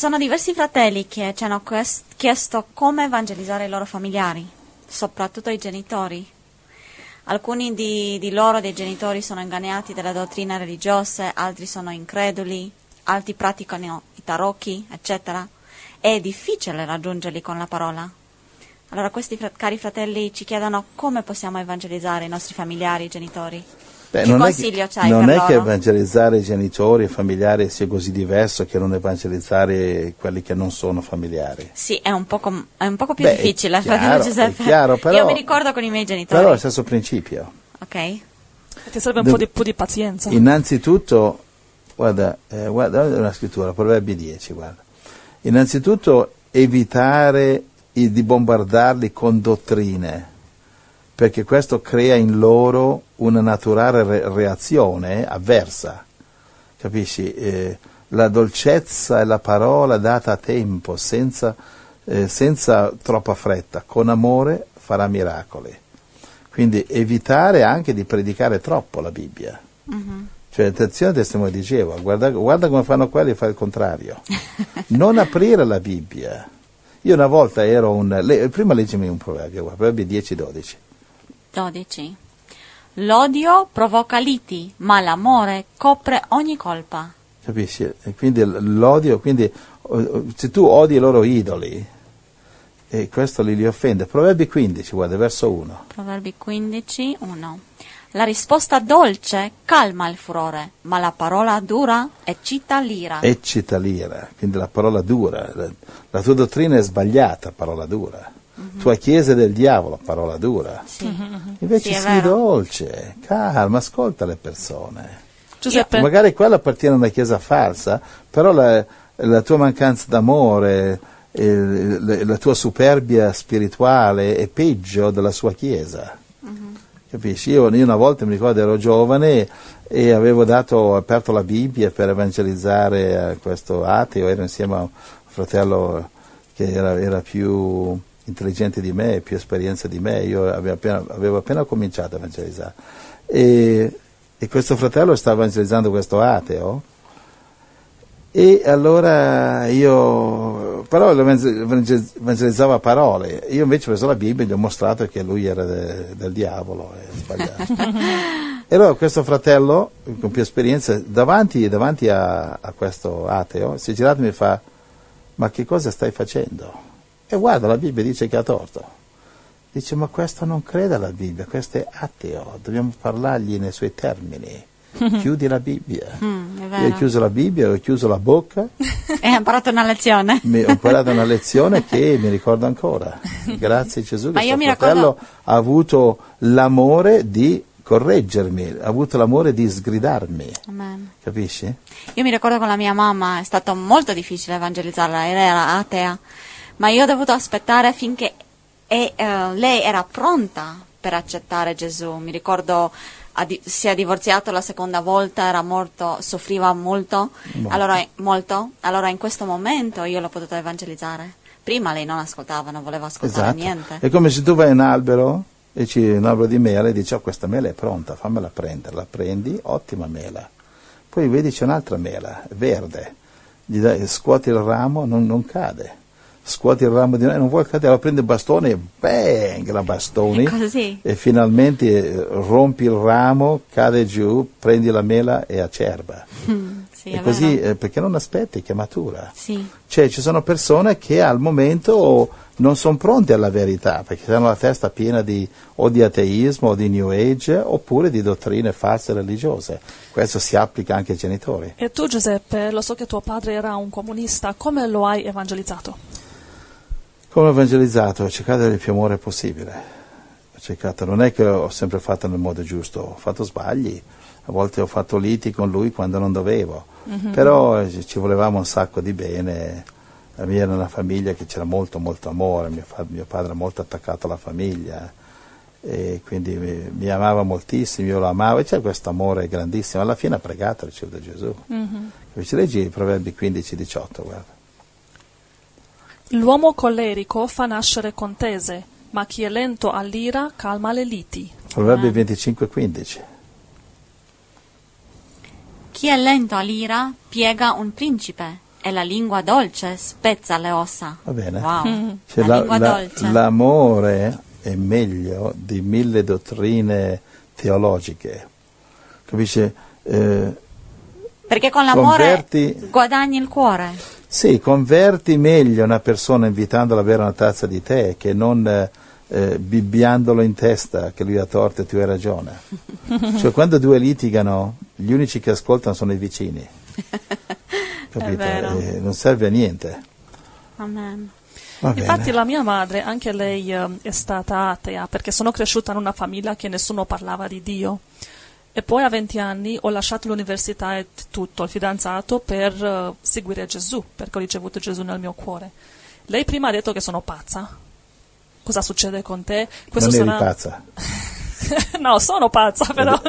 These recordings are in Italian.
sono diversi fratelli che ci hanno chiesto come evangelizzare i loro familiari, soprattutto i genitori. Alcuni di, di loro, dei genitori, sono ingannati dalle dottrine religiose, altri sono increduli, altri praticano i tarocchi, eccetera. È difficile raggiungerli con la parola. Allora questi fra- cari fratelli ci chiedono come possiamo evangelizzare i nostri familiari, i genitori. Beh, che non è consiglio che, c'hai non per è che evangelizzare i genitori e i familiari sia così diverso che non evangelizzare quelli che non sono familiari. Sì, è un poco, è un poco più Beh, è difficile, chiaro, fratello è Giuseppe. chiaro, però- Io mi ricordo con i miei genitori. Però è lo stesso principio. Ok? Ti serve un Dov- po' di, po' di pazienza. Innanzitutto, guarda, eh, guarda una scrittura, Proverbi 10, guarda. Innanzitutto evitare i- di bombardarli con dottrine, perché questo crea in loro una naturale re- reazione avversa. Capisci? Eh, la dolcezza è la parola data a tempo, senza, eh, senza troppa fretta, con amore farà miracoli. Quindi evitare anche di predicare troppo la Bibbia. Cioè, attenzione testimone di Geova, guarda, guarda come fanno quelli e fa il contrario. Non aprire la Bibbia. Io una volta ero un... le- prima leggimi un proverbio, guarda, proverbi 10-12. 12. L'odio provoca liti, ma l'amore copre ogni colpa. Capisci? E quindi l'odio, quindi se tu odi i loro idoli, e questo li, li offende. Proverbi 15, guarda, verso 1. Proverbi 15, 1. La risposta dolce calma il furore, ma la parola dura eccita l'ira. Eccita l'ira, quindi la parola dura. La, la tua dottrina è sbagliata, parola dura. Tua chiesa è del diavolo, parola dura. Sì. Invece Sì, sii dolce, calma, ascolta le persone. Giuseppe, Magari quella appartiene a una chiesa falsa, però la, la tua mancanza d'amore, eh, la, tua superbia spirituale è peggio della sua chiesa. Capisci? Io, io una volta mi ricordo ero giovane e avevo dato, aperto la Bibbia per evangelizzare questo ateo, ero insieme a un fratello che era, era più intelligente di me, più esperienza di me, io avevo appena, avevo appena cominciato a evangelizzare. E, e questo fratello stava evangelizzando questo ateo e allora io, però lo evangelizzava a parole, io invece ho preso la Bibbia e gli ho mostrato che lui era de- del diavolo, è sbagliato. e allora questo fratello, con più esperienza, davanti, davanti a, a questo ateo, si è girato e mi fa, ma che cosa stai facendo? E guarda, la Bibbia dice che ha torto. Dice, ma questo non crede alla Bibbia, questo è ateo, dobbiamo parlargli nei suoi termini. Chiudi la Bibbia. Mm, Io ho chiuso la Bibbia, ho chiuso la bocca, E ha imparato una lezione. mi, ho imparato una lezione che mi ricordo ancora. Grazie Gesù Ma che suo fratello ricordo- ha avuto l'amore di correggermi, ha avuto l'amore di sgridarmi. Amen. Capisci? Io mi ricordo con la mia mamma, è stato molto difficile evangelizzarla, era atea, ma io ho dovuto aspettare finché e, eh, lei era pronta per accettare Gesù. Mi ricordo di- si è divorziato la seconda volta, era morto, soffriva molto, allora, molto. Allora in questo momento io l'ho potuta evangelizzare. Prima lei non ascoltava, non voleva ascoltare Esatto. niente. È come se tu vai un albero e ci un albero di mela e dici, oh questa mela è pronta, fammela prendere, la prendi, ottima mela. Poi vedi c'è un'altra mela, verde, gli dai, scuoti il ramo, non, non cade. Scuoti il ramo di non vuole cadere, prendi il bastone e bang, la bastoni. Così. E finalmente eh, rompi il ramo, cade giù, prendi la mela e acerba. Mm, sì, e è così, vero. eh, perché non aspetti che matura. Sì. Cioè ci sono persone che al momento non sono pronte alla verità, perché hanno la testa piena di, o di ateismo o di New Age oppure di dottrine false religiose. Questo si applica anche ai genitori. e tu Giuseppe, lo so che tuo padre era un comunista, come lo hai evangelizzato? Come ho evangelizzato? Ho cercato di avere il più amore possibile. Cercato, non è che ho sempre fatto nel modo giusto, ho fatto sbagli, a volte ho fatto liti con lui quando non dovevo, però eh, ci volevamo un sacco di bene. La mia era una famiglia che c'era molto molto amore, mio, fa- mio padre era molto attaccato alla famiglia e quindi mi, mi amava moltissimo, io lo amavo e c'è questo amore grandissimo. Alla fine ha pregato, ha ricevuto Gesù. Invece leggi i Proverbi 15-18, guarda. L'uomo collerico fa nascere contese, ma chi è lento all'ira calma le liti. Proverbi Ah. 25-15. Chi è lento all'ira piega un principe, E la lingua dolce spezza le ossa. Va bene. Wow. Cioè, la, la- lingua la- dolce. l'amore è meglio di mille dottrine teologiche. Capisci? Eh, Perché con l'amore converti- guadagni il cuore. Sì, converti meglio una persona invitandola a bere una tazza di tè che non eh, eh, bibbiandolo in testa che lui ha torto e tu hai ragione. cioè quando due litigano, gli unici che ascoltano sono i vicini. Capito? Eh, non serve a niente. Amen. Infatti la mia madre, anche lei eh, è stata atea, perché sono cresciuta in una famiglia che nessuno parlava di Dio. E poi a 20 anni ho lasciato l'università e tutto, il fidanzato, per eh, seguire Gesù, perché ho ricevuto Gesù nel mio cuore. Lei prima ha detto che sono pazza. Cosa succede con te? non eri sarà- pazza. no, sono pazza, però.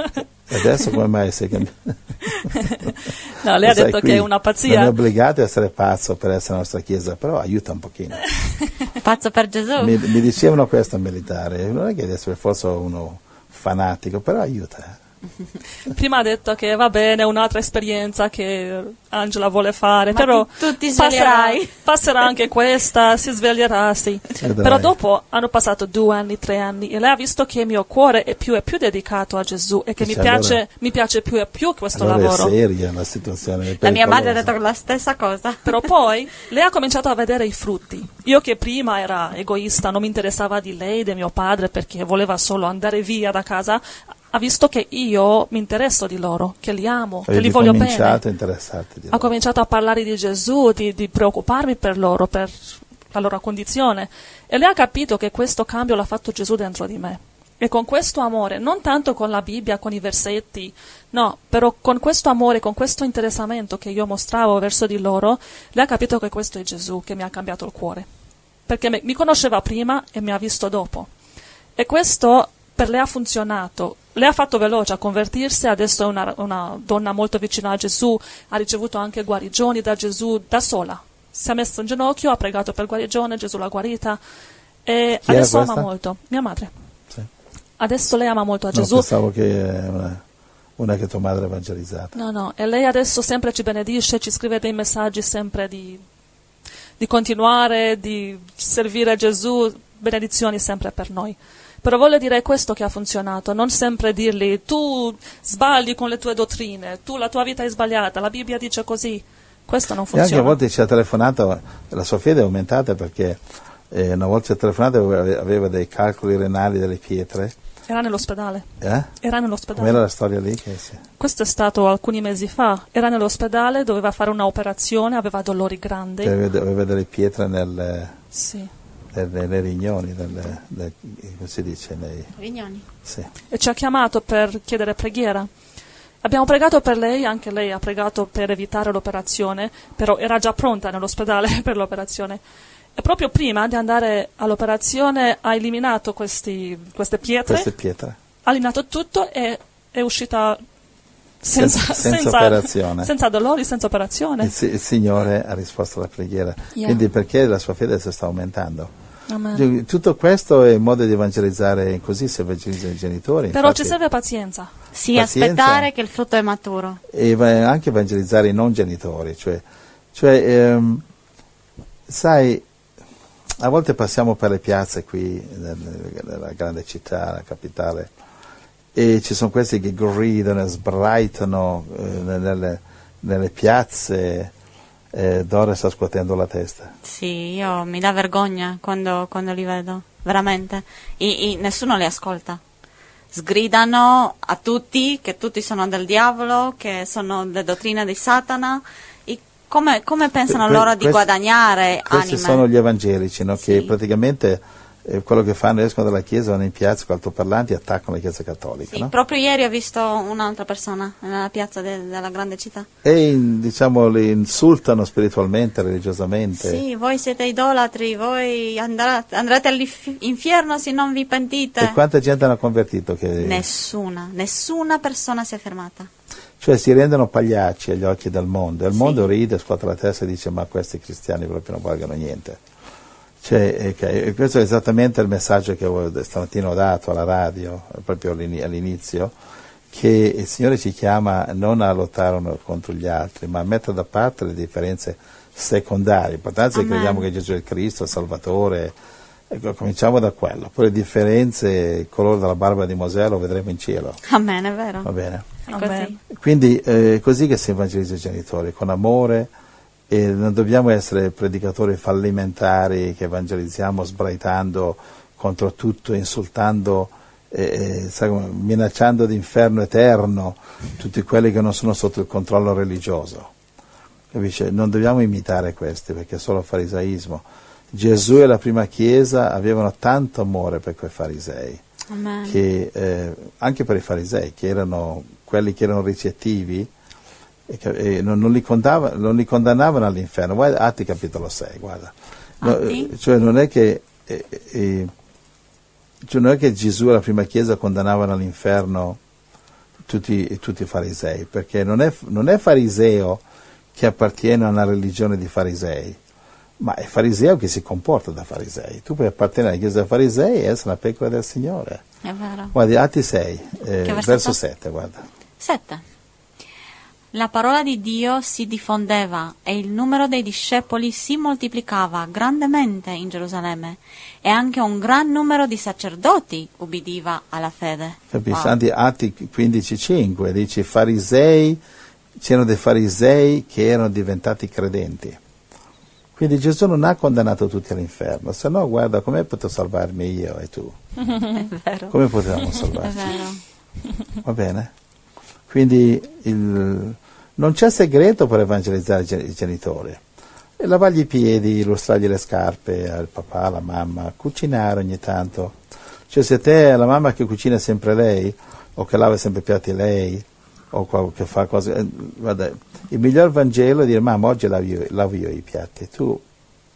E adesso come mai sei cambiato? no, lei ha detto qui che è una Non è pazzia. obbligato a essere pazzo per essere la nostra chiesa, però aiuta un pochino. Pazzo per Gesù. Mi, mi dicevano questo militare, non è che deve essere forse uno fanatico, però aiuta. Eh. Prima ha detto che va bene, è un'altra esperienza che Angela vuole fare, Ma però tu- tu ti passerà, passerà anche questa, si sveglierà, sì. Vedrai. Però dopo hanno passato due anni, tre anni e lei ha visto che il mio cuore è più e più dedicato a Gesù e che mi Sì, piace, allora- mi piace più e più questo Allora lavoro. è seria la situazione. è La mia madre ha detto la stessa cosa. Però poi lei ha cominciato a vedere i frutti. Io che prima era egoista, non mi interessava di lei, di mio padre, perché voleva solo andare via da casa, ha visto che io mi interesso di loro, che li amo, che Avevi li voglio cominciato bene. a interessarti di Ha cominciato a parlare di Gesù, di, di preoccuparmi per loro, per la loro condizione. E lei ha capito che questo cambio l'ha fatto Gesù dentro di me. E con questo amore, non tanto con la Bibbia, con i versetti, no, però con questo amore, con questo interessamento che io mostravo verso di loro, lei ha capito che questo è Gesù che mi ha cambiato il cuore. Perché mi conosceva prima e mi ha visto dopo. E questo per lei ha funzionato. Lei ha fatto veloce a convertirsi, adesso è una, una donna molto vicina a Gesù, ha ricevuto anche guarigioni da Gesù da sola. Si è messa in ginocchio, ha pregato per guarigione, Gesù l'ha guarita e Chi adesso ama molto. Mia madre. Sì. Adesso lei ama molto a No, Gesù. pensavo che è una, una che tua madre ha evangelizzata. No, no, e lei adesso sempre ci benedisce, ci scrive dei messaggi sempre di, di continuare, di servire Gesù, benedizioni sempre per noi. Però voglio dire questo che ha funzionato, non sempre dirgli tu sbagli con le tue dottrine, tu la tua vita è sbagliata, la Bibbia dice così. Questo non E anche a funziona. volte ci ha telefonato, la sua fede è aumentata perché eh, una volta ci ha telefonato aveva, dei calcoli renali delle pietre. Era nell'ospedale. Eh? Era nell'ospedale. Com'era la storia lì? Sì. Questo è stato alcuni mesi fa. Era nell'ospedale, doveva fare un'operazione, aveva dolori grandi. Aveva, aveva delle pietre nel- Sì. Nelle, nei rignoni, nelle- nel- come si dice? Nei, Rignoni. sì. e ci ha chiamato per chiedere preghiera. Abbiamo pregato per lei, anche lei ha pregato per evitare l'operazione, però era già pronta nell'ospedale per l'operazione. E proprio prima di andare all'operazione ha eliminato questi- queste pietre, Queste pietre. ha eliminato tutto e è uscita senza, Senza- senza operazione. senza dolori, senza operazione. Il, il Signore ha risposto alla preghiera. Yeah. Quindi perché la sua fede si sta aumentando? Amen. Cioè, Tutto questo è un modo di evangelizzare, così si evangelizzano i genitori. Però infatti, ci serve pazienza. Sì, Pazienza. aspettare che il frutto è maturo. E anche evangelizzare i non genitori. Cioè, cioè, ehm, sai, a volte passiamo per le piazze qui, nel- nella grande città, la capitale, e ci sono questi che gridano e sbraitano eh, nelle, nelle piazze. Eh, Dora sta scuotendo la testa. Sì, io mi dà vergogna quando, quando li vedo, veramente. I- i- nessuno li ascolta. Sgridano a tutti che tutti sono del diavolo, che sono le dottrine di Satana. Come, come pensano Que- loro di questi- guadagnare Questi anime? sono gli evangelici, no? che Sì. praticamente eh, quello che fanno, escono dalla chiesa, vanno in piazza con altoparlanti e attaccano la chiesa cattolica. Sì, no? proprio ieri ho visto un'altra persona nella piazza de- della grande città. E in- diciamo, li insultano spiritualmente, religiosamente. Sì, voi siete idolatri, voi andrà- andrete all'inferno se non vi pentite. E quanta gente hanno convertito? Che, Nessuna, nessuna persona si è fermata. Cioè si rendono pagliacci agli occhi del mondo. E il Sì. mondo ride, scuote la testa e dice ma questi cristiani proprio non valgono niente. Cioè, ok, e questo è esattamente il messaggio che stamattina ho dato alla radio, proprio all'ini- all'inizio, che il Signore ci chiama non a lottare uno contro gli altri, ma a mettere da parte le differenze secondari. L'importanza è che crediamo che Gesù è il Cristo, il Salvatore. Ecco, cominciamo da quello. Poi le differenze, il colore della barba di Mosè lo vedremo in cielo. Amen, è vero. Va bene? È così. Quindi eh, è così che si evangelizza i genitori, con amore e non dobbiamo essere predicatori fallimentari che evangelizziamo sbraitando contro tutto, insultando, eh, minacciando d'inferno eterno tutti quelli che non sono sotto il controllo religioso. Capisce? Non dobbiamo imitare questi perché è solo farisaismo. Gesù e la prima chiesa avevano tanto amore per quei farisei che eh, anche per i farisei, che erano quelli che erano ricettivi, e non, non li non li condannavano all'inferno. Guarda, Atti capitolo 6, guarda. No, eh, cioè non è che, eh, eh, cioè non è che Gesù e la prima chiesa condannavano all'inferno tutti, tutti i farisei, perché non è, non è fariseo che appartiene a una religione di farisei, ma è fariseo che si comporta da farisei. Tu puoi appartenere alla chiesa dei farisei e essere una pecora del Signore. È vero. Guardi, Atti 6, eh, verso 7, guarda. 7. La parola di Dio si diffondeva e il numero dei discepoli si moltiplicava grandemente in Gerusalemme e anche un gran numero di sacerdoti ubbidiva alla fede. Capisci? Wow. Atti 15,5 dice farisei, c'erano dei farisei che erano diventati credenti. Quindi Gesù non ha condannato tutti all'inferno, se no guarda come potevo salvarmi io e tu. È vero. Come potevamo salvarci? Va bene? Quindi il- non c'è segreto per evangelizzare i gen- i genitori. Lavargli i piedi, illustrargli le scarpe al papà, alla mamma, cucinare ogni tanto. Cioè se te è la mamma che cucina sempre lei, o che lava sempre i piatti lei, o che fa cose... eh, guarda, il miglior Vangelo è dire mamma oggi lavo io, lavo io i piatti, tu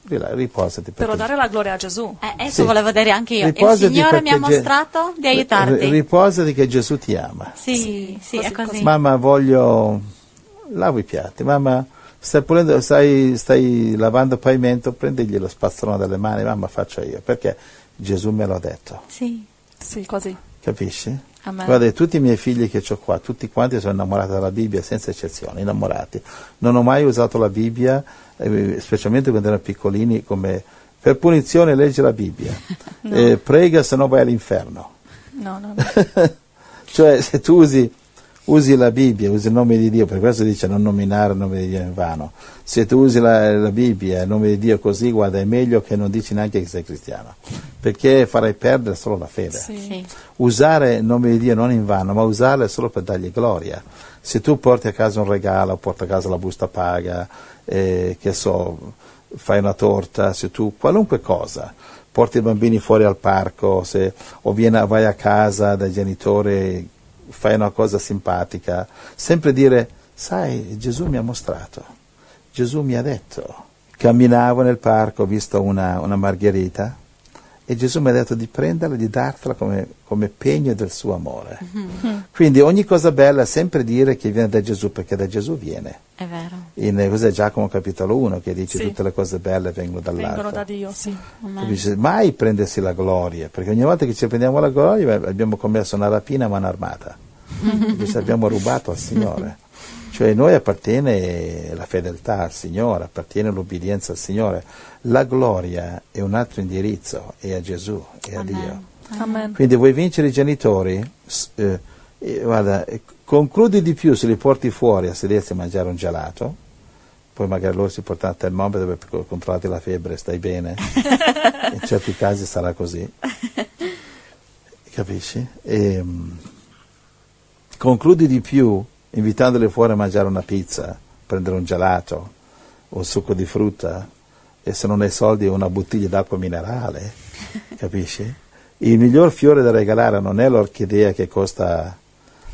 riposati. Per perché- dare la gloria a Gesù. Eh, adesso Sì. volevo dire anche io. Il Riposati Signore mi ha mostrato di aiutarti. Riposati che Gesù ti ama. Sì, sì, è Così, così. Mamma, voglio. lavo i piatti. Mamma, stai, pulendo, stai, stai lavando il pavimento, prendigli lo spazzolone dalle mani. Mamma, faccio io. Perché Gesù me l'ha detto. Sì. Sì, così. Capisci? Amen. Guarda, tutti i miei figli che ho qua, tutti quanti sono innamorati della Bibbia, senza eccezione, innamorati. Non ho mai usato la Bibbia, eh, specialmente quando erano piccolini, come per punizione leggi la Bibbia. Eh, prega se no vai all'inferno. No, no, no. Cioè, se tu usi, usi la Bibbia, usi il nome di Dio, per questo dice non nominare il nome di Dio in vano. Se tu usi la, la Bibbia, il nome di Dio così, guarda, è meglio che non dici neanche che sei cristiano, perché farai perdere solo la fede. Sì. Usare il nome di Dio non in vano, ma usarlo solo per dargli gloria. Se tu porti a casa un regalo, porti a casa la busta paga, eh, che so, fai una torta, se tu qualunque cosa, porti i bambini fuori al parco, se, o vieni, vai a casa dai genitori, fai una cosa simpatica, sempre dire, sai, Gesù mi ha mostrato, Gesù mi ha detto. Camminavo nel parco, ho visto una, una margherita e Gesù mi ha detto di prenderla e di dartela come, come pegno del suo amore. Quindi ogni cosa bella è sempre dire che viene da Gesù perché da Gesù viene. È vero. In cos'è Giacomo capitolo 1 che dice Sì. tutte le cose belle vengono dall'alto. Vengono da Dio, sì. Capisci? Mai prendersi la gloria, perché ogni volta che ci prendiamo la gloria abbiamo commesso una rapina a mano armata, Capisci? abbiamo rubato al Signore. Cioè a noi appartiene la fedeltà al Signore, appartiene l'obbedienza al Signore. La gloria è un altro indirizzo, è a Gesù, è a Amen. Dio. Amen. Quindi vuoi vincere i genitori? Eh, eh, guarda, eh, concludi di più se li porti fuori a sedersi a mangiare un gelato, poi magari loro si portano il termometro per co- controllarti la febbre, stai bene? In certi casi sarà così. Capisci? E, mm, concludi di più invitandoli fuori a mangiare una pizza, prendere un gelato un succo di frutta e se non hai soldi una bottiglia d'acqua minerale, capisci? Il miglior fiore da regalare non è l'orchidea che costa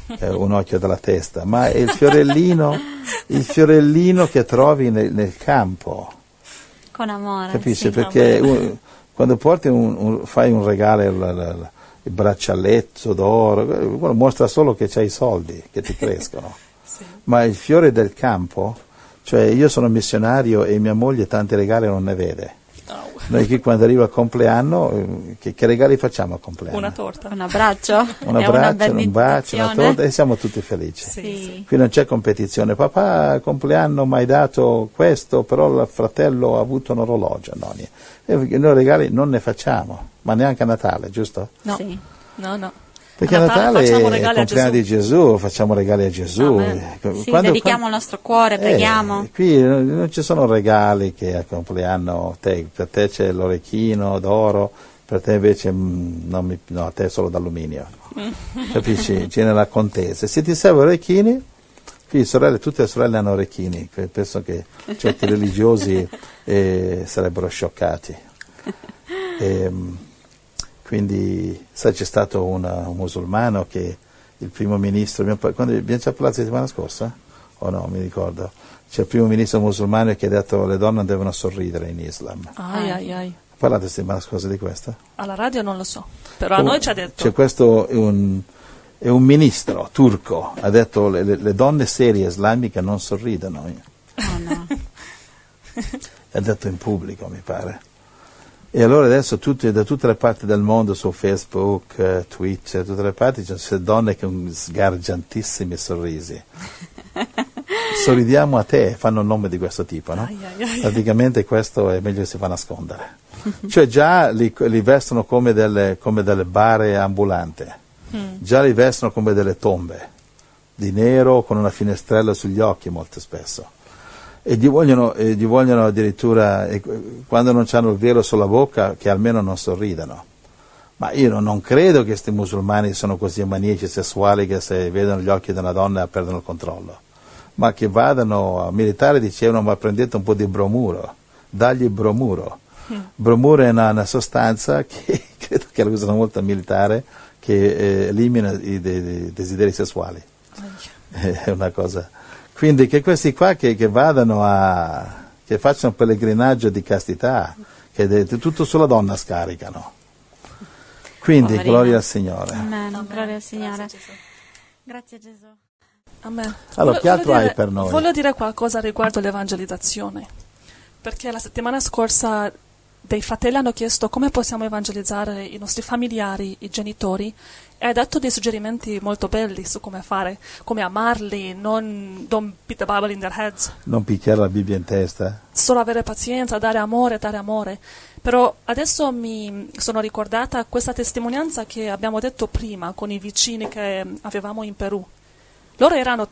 eh, un occhio dalla testa, ma è il fiorellino, il fiorellino che trovi nel, nel campo, Con amore. capisci? sì. Perché un- quando porti un, un- fai un regalo, il, braccialetto d'oro, quello mostra solo che c'hai i soldi che ti crescono. Sì. Ma il fiore del campo, cioè io sono missionario e mia moglie tanti regali non ne vede. Noi qui quando arriva il compleanno, eh, che, che regali facciamo al compleanno? Una torta. Un abbraccio Un e una abbraccio, un bacio, una torta e siamo tutti felici. Sì, Sì. Qui non c'è competizione. Papà, al compleanno mi hai dato questo, però il fratello ha avuto un orologio. No. E noi regali non ne facciamo, ma neanche a Natale, giusto? No, Sì. no, no. Perché a Natale, facciamo è il regali a Gesù. di Gesù, facciamo regali a Gesù. Eh, Sì, quando- dedichiamo quando- il nostro cuore, Eh, preghiamo. qui non non ci sono regali che al compleanno, te, per te c'è l'orecchino d'oro, per te invece mm, mi- no, a te è solo d'alluminio. Capisci? C'è nella contesa. Se ti servono orecchini, qui sorelle, tutte le sorelle hanno orecchini, penso che certi religiosi eh, sarebbero scioccati. Ehm, quindi, sai, c'è stato una- un musulmano che il primo ministro, abbiamo, quando abbiamo già parlato la settimana scorsa? O no, mi ricordo. C'è il primo ministro musulmano che ha detto le donne devono sorridere in Islam. Ai, ai, ai. parlato la settimana scorsa di questo? Alla radio non lo so, però a noi ci ha detto. C'è questo, è un, è un ministro turco, ha detto le, le- le donne serie islamiche non sorridono. Oh, no. ha detto in pubblico, mi pare. E allora adesso tutti- da tutte le parti del mondo, su Facebook, eh, Twitch, tutte le parti, c'è queste donne con sgargiantissimi sorrisi. Sorridiamo a te, fanno un nome di questo tipo, no? Ai, ai, ai. Praticamente questo è meglio che si fa nascondere. Cioè già li, li vestono come delle, come delle bare ambulante, già li vestono come delle tombe, di nero con una finestrella sugli occhi molto spesso. E gli vogliono, e gli vogliono addirittura, e quando non hanno il velo sulla bocca, che almeno non sorridano. Ma io non- credo che questi musulmani sono così maniaci sessuali che se vedono gli occhi di una donna perdono il controllo. Ma che vadano a militare dicevano ma prendete un po' di bromuro, dagli bromuro. Bromuro è una, una sostanza che credo che la usano molto al militare che eh, elimina i, de- de- desideri sessuali. È una cosa. Quindi che questi qua che, che vadano a. che facciano un pellegrinaggio di castità, che de- tutto sulla donna scaricano. Quindi Poverina. gloria al Signore. Amen. Gloria al Signore. Grazie, Gesù. Grazie Gesù. Amen. Allora, che altro dire, hai per noi? Voglio dire qualcosa riguardo l'evangelizzazione, perché la settimana scorsa dei fratelli hanno chiesto come possiamo evangelizzare i nostri familiari, i genitori, e hai dato dei suggerimenti molto belli su come fare, come amarli, non don't beat the Bible in their heads, Non picchiare la Bibbia in testa. solo avere pazienza, dare amore, dare amore. Però adesso mi sono ricordata questa testimonianza che abbiamo detto prima con i vicini che avevamo in Perù. Loro erano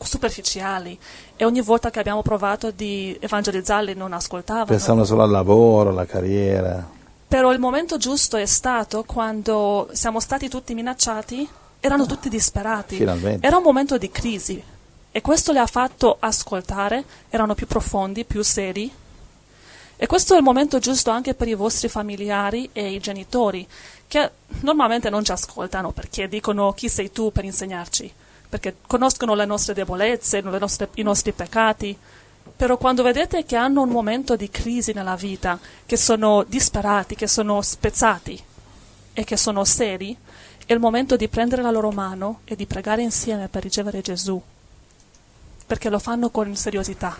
superficiali e ogni volta che abbiamo provato di evangelizzarli non ascoltavano. Pensavano solo al lavoro, alla carriera. Però il momento giusto è stato quando siamo stati tutti minacciati, erano tutti disperati. Finalmente. Era un momento di crisi e questo li ha fatto ascoltare, erano più profondi, più seri. E questo è il momento giusto anche per i vostri familiari e i genitori, che normalmente non ci ascoltano perché dicono chi sei tu per insegnarci, perché conoscono le nostre debolezze, le nostre- i nostri peccati. Però quando vedete che hanno un momento di crisi nella vita, che sono disperati, che sono spezzati e che sono seri, è il momento di prendere la loro mano e di pregare insieme per ricevere Gesù, perché lo fanno con seriosità.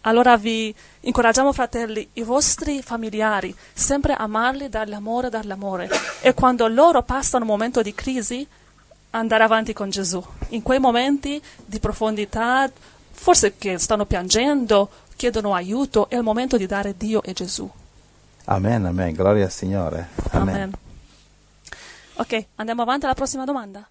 Allora vi incoraggiamo, fratelli, i vostri familiari, sempre amarli, dargli amore, dargli amore. E quando loro passano un momento di crisi, andare avanti con Gesù. In quei momenti di profondità, forse che stanno piangendo, chiedono aiuto, è il momento di dare Dio e Gesù. Amen, amen. Gloria al Signore. Amen. Ok, andiamo avanti alla prossima domanda.